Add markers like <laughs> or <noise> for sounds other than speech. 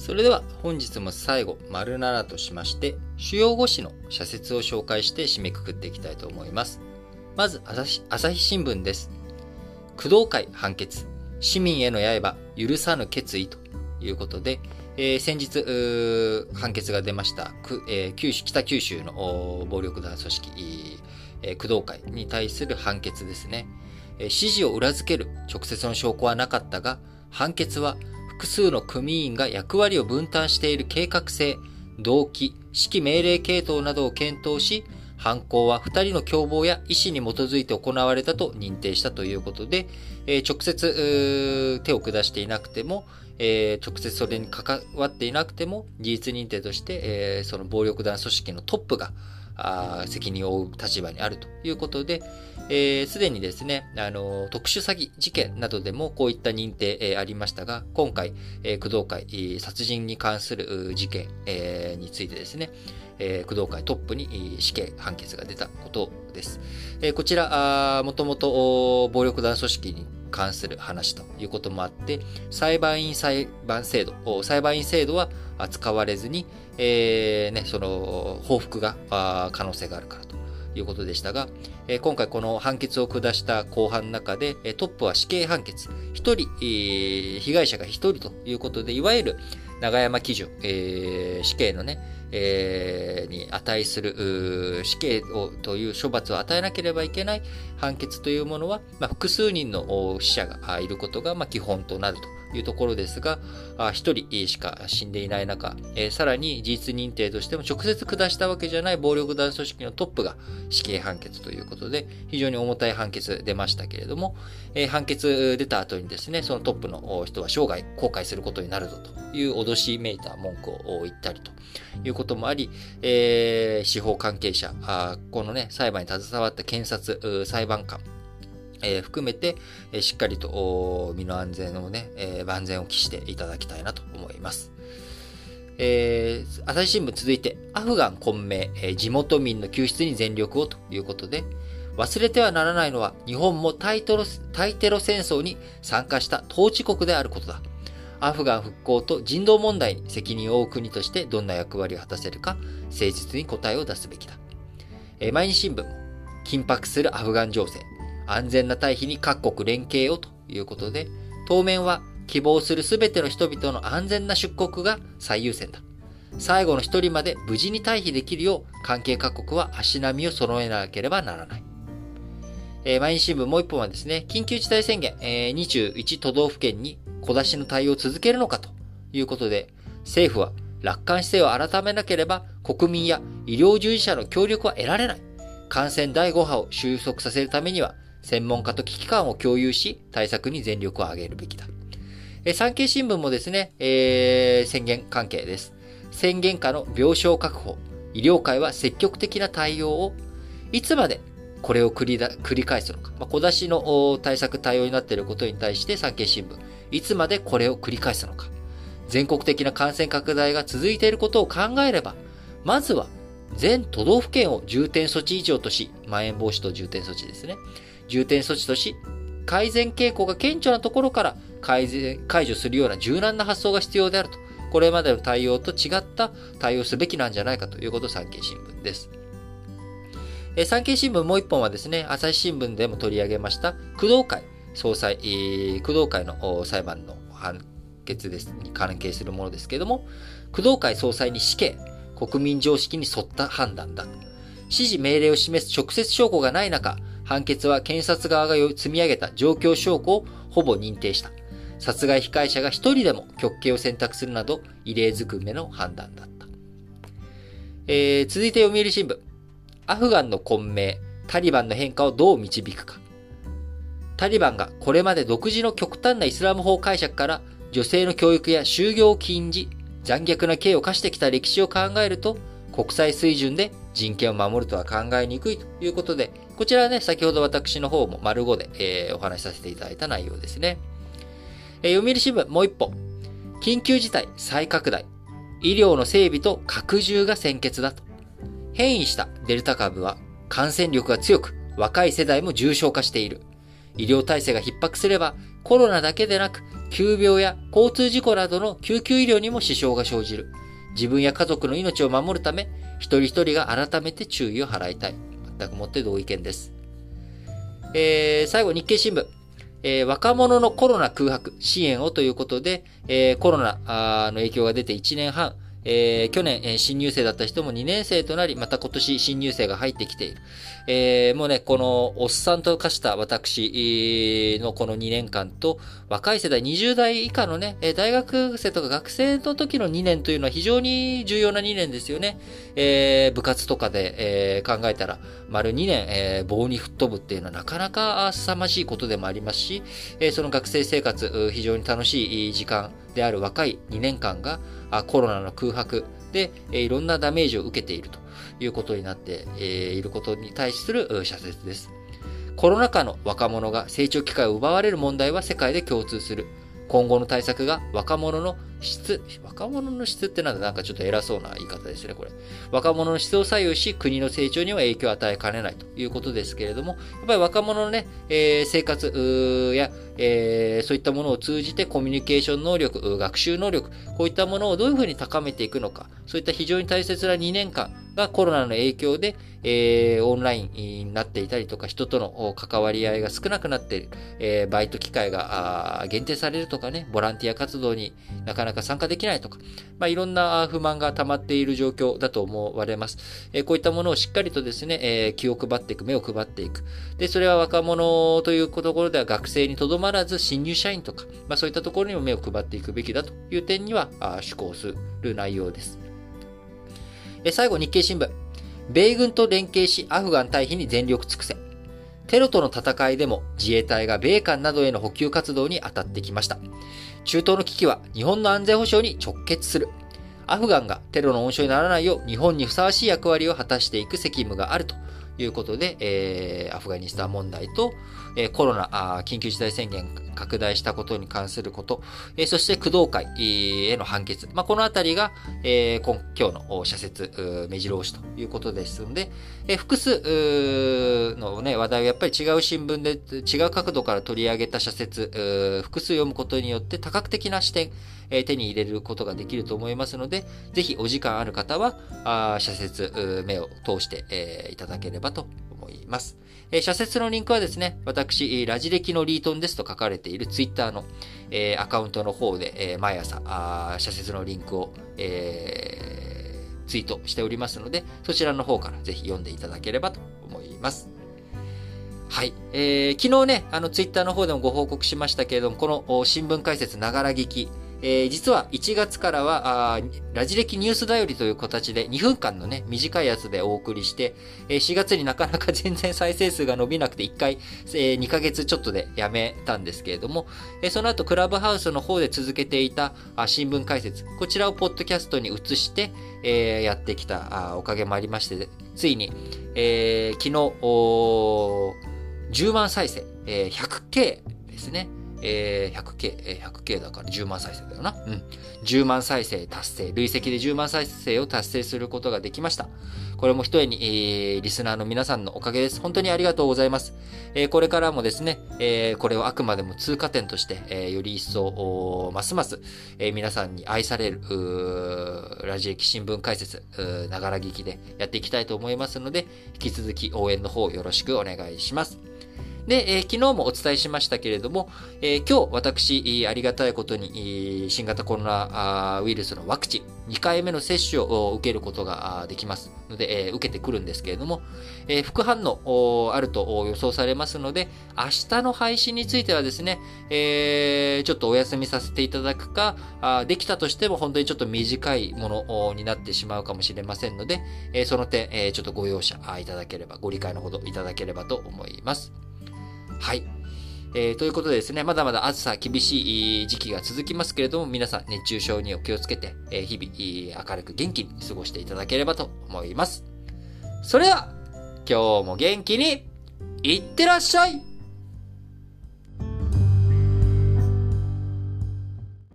それでは本日も最後、丸7としまして、主要語詞の社説を紹介して締めくくっていきたいと思います。まず、朝日朝日新聞です。工藤会判決、市民への刃、許さぬ決意ということで、えー、先日、判決が出ました、えー、九州北九州の暴力団組織、えー、工藤会に対する判決ですね。えー、指示を裏付ける直接の証拠はなかったが、判決は複数の組員が役割を分担している計画性、動機、指揮命令系統などを検討し、犯行は2人の共謀や意思に基づいて行われたと認定したということで、えー、直接手を下していなくても、えー、直接それに関わっていなくても、事実認定として、えー、その暴力団組織のトップが、あ責任を負う立場にあるということで、す、えー、で、にですね、あの、特殊詐欺事件などでもこういった認定、えー、ありましたが、今回、えー、工藤会、殺人に関する事件、えー、についてですね、えー、工藤会トップに死刑判決が出たことです。えー、こちら、もともと暴力団組織に関する話ということもあって、裁判員裁判制度、裁判員制度は使われずに、えー、ね、その報復が可能性があるからということでしたが、え今回この判決を下した後半の中で、トップは死刑判決。一人、被害者が一人ということで、いわゆる長山基準、えー、死刑のね、えー、に値する死刑をという処罰を与えなければいけない判決というものは、まあ、複数人の死者がいることが、まあ、基本となるというところですが、一人しか死んでいない中、さらに事実認定としても直接下したわけじゃない暴力団組織のトップが死刑判決ということで、非常に重たい判決出ましたけれども、判決出た後にですね、そのトップの人は生涯後悔することになるぞという脅しめいた文句を言ったりということもあり、司法関係者、このね、裁判に携わった検察、裁判官、えー、含めて、え、しっかりと身の安全をね、え、万全を期していただきたいなと思います。えー、朝日新聞続いて、アフガン混迷、え、地元民の救出に全力をということで、忘れてはならないのは、日本も対テロ対テロ戦争に参加した統治国であることだ。アフガン復興と人道問題に責任を負う国としてどんな役割を果たせるか、誠実に答えを出すべきだ。え、毎日新聞も、緊迫するアフガン情勢、安全な退避に各国連携をということで、当面は希望するすべての人々の安全な出国が最優先だ。最後の一人まで無事に退避できるよう関係各国は足並みを揃えなければならない。えー、毎日新聞もう一本はですね、緊急事態宣言、えー、21都道府県に小出しの対応を続けるのかということで、政府は楽観姿勢を改めなければ国民や医療従事者の協力は得られない。感染第5波を収束させるためには専門家と危機感を共有し、対策に全力を挙げるべきだ。え産経新聞もですね、えー、宣言関係です。宣言下の病床確保、医療界は積極的な対応を、いつまでこれを繰りだ繰り返すのか。まあ、小出しの対策対応になっていることに対して産経新聞、いつまでこれを繰り返すのか。全国的な感染拡大が続いていることを考えれば、まずは全都道府県を重点措置以上とし、まん延防止等重点措置ですね。重点措置とし、改善傾向が顕著なところから改善、解除するような柔軟な発想が必要であると。これまでの対応と違った対応すべきなんじゃないかということを産経新聞です。え産経新聞もう一本はですね、朝日新聞でも取り上げました工藤会総裁、えー、工藤会の裁判の判決ですに関係するものですけれども、工藤会総裁に死刑、国民常識に沿った判断だ。指示命令を示す直接証拠がない中、判決は検察側が積み上げた状況証拠をほぼ認定した。殺害被害者が一人でも極刑を選択するなど異例ずくめの判断だった。えー、続いて読売新聞。アフガンの混迷、タリバンの変化をどう導くか。タリバンがこれまで独自の極端なイスラム法解釈から女性の教育や就業を禁じ、残虐な刑を課してきた歴史を考えると、国際水準で人権を守るとは考えにくいということで、こちらはね、先ほど私の方も丸5で、えー、お話しさせていただいた内容ですね。えー、読売新聞もう一本。緊急事態再拡大。医療の整備と拡充が先決だと。変異したデルタ株は感染力が強く、若い世代も重症化している。医療体制が逼迫すれば、コロナだけでなく、急病や交通事故などの救急医療にも支障が生じる。自分や家族の命を守るため、一人一人が改めて注意を払いたい。全くもって同意見です。えー、最後、日経新聞。えー、若者のコロナ空白支援をということで、えー、コロナの影響が出て1年半、えー、去年、えー、新入生だった人も2年生となり、また今年新入生が入ってきている。えー、もうね、この、おっさんと化した私のこの2年間と、若い世代、20代以下のね、大学生とか学生の時の2年というのは非常に重要な2年ですよね。えー、部活とかで、えー、考えたら、丸2年、えー、棒に吹っ飛ぶっていうのはなかなか凄まじいことでもありますし、えー、その学生生活、非常に楽しい時間である若い2年間が、コロナの空白で、いろんなダメージを受けているということになっていることに対する社説です。コロナ禍の若者が成長機会を奪われる問題は世界で共通する。今後の対策が若者の質、若者の質ってなんだなんかちょっと偉そうな言い方ですね、これ。若者の質を左右し、国の成長には影響を与えかねないということですけれども、やっぱり若者のね、えー、生活や、えー、そういったものを通じてコミュニケーション能力、学習能力、こういったものをどういうふうに高めていくのか、そういった非常に大切な2年間がコロナの影響で、えー、オンラインになっていたりとか、人との関わり合いが少なくなっている、え、バイト機会が限定されるとかね、ボランティア活動になかなかなか参加できないとか、まあ、いろんな不満が溜まっている状況だと思われます。え、こういったものをしっかりとですね、え、気を配っていく、目を配っていく。で、それは若者というところでは学生にとどまらず、新入社員とか、まあ、そういったところにも目を配っていくべきだという点には、趣向する内容です。最後、日経新聞。米軍と連携し、アフガン退避に全力尽くせ。テロとの戦いでも自衛隊が米韓などへの補給活動に当たってきました。中東の危機は日本の安全保障に直結する。アフガンがテロの温床にならないよう日本にふさわしい役割を果たしていく責務があるということで、えー、アフガニスタン問題と、えー、コロナあ、緊急事態宣言拡大したことに関すること、えー、そして工藤会への判決。まあ、このあたりが、えー、今今日の社説、目白押しということですので、えー、複数のね、話題をやっぱり違う新聞で違う角度から取り上げた社説、複数読むことによって多角的な視点、え手に入れることができると思いますので、ぜひお時間ある方は、あ社説、目を通して、えいただければと思います。え社説のリンクはですね、私、ラジ歴のリートンですと書かれているツイッターの、えアカウントの方で、え毎朝あ、社説のリンクを、え、ツイートしておりますので、そちらの方からぜひ読んでいただければと思います。はい。えー、昨日ね、あの、ツイッターの方でもご報告しましたけれども、この新聞解説ながら聞き、えー、実は1月からはあ、ラジ歴ニュースだよりという形で2分間のね、短いやつでお送りして、えー、4月になかなか <laughs> 全然再生数が伸びなくて1回、えー、2ヶ月ちょっとでやめたんですけれども、えー、その後クラブハウスの方で続けていたあ新聞解説、こちらをポッドキャストに移して、えー、やってきたあおかげもありまして、ついに、えー、昨日、10万再生、えー、100K ですね。えー、100K、え、100K だから10万再生だよな。うん。10万再生達成。累積で10万再生を達成することができました。これも一重に、えー、リスナーの皆さんのおかげです。本当にありがとうございます。えー、これからもですね、えー、これをあくまでも通過点として、えー、より一層、ますます、えー、皆さんに愛される、ラジエキ新聞解説、ながら聞きでやっていきたいと思いますので、引き続き応援の方よろしくお願いします。で、えー、昨日もお伝えしましたけれども、えー、今日私、ありがたいことに、新型コロナウイルスのワクチン、2回目の接種を受けることができますので、えー、受けてくるんですけれども、え副反応あると予想されますので、明日の配信についてはですね、えちょっとお休みさせていただくか、あできたとしても本当にちょっと短いものになってしまうかもしれませんので、えその点、えちょっとご容赦いただければ、ご理解のほどいただければと思います。はい。えー、ということでですね、まだまだ暑さ厳しい時期が続きますけれども、皆さん熱中症にお気をつけて、えー、日々明るく元気に過ごしていただければと思います。それでは、今日も元気にいってらっしゃい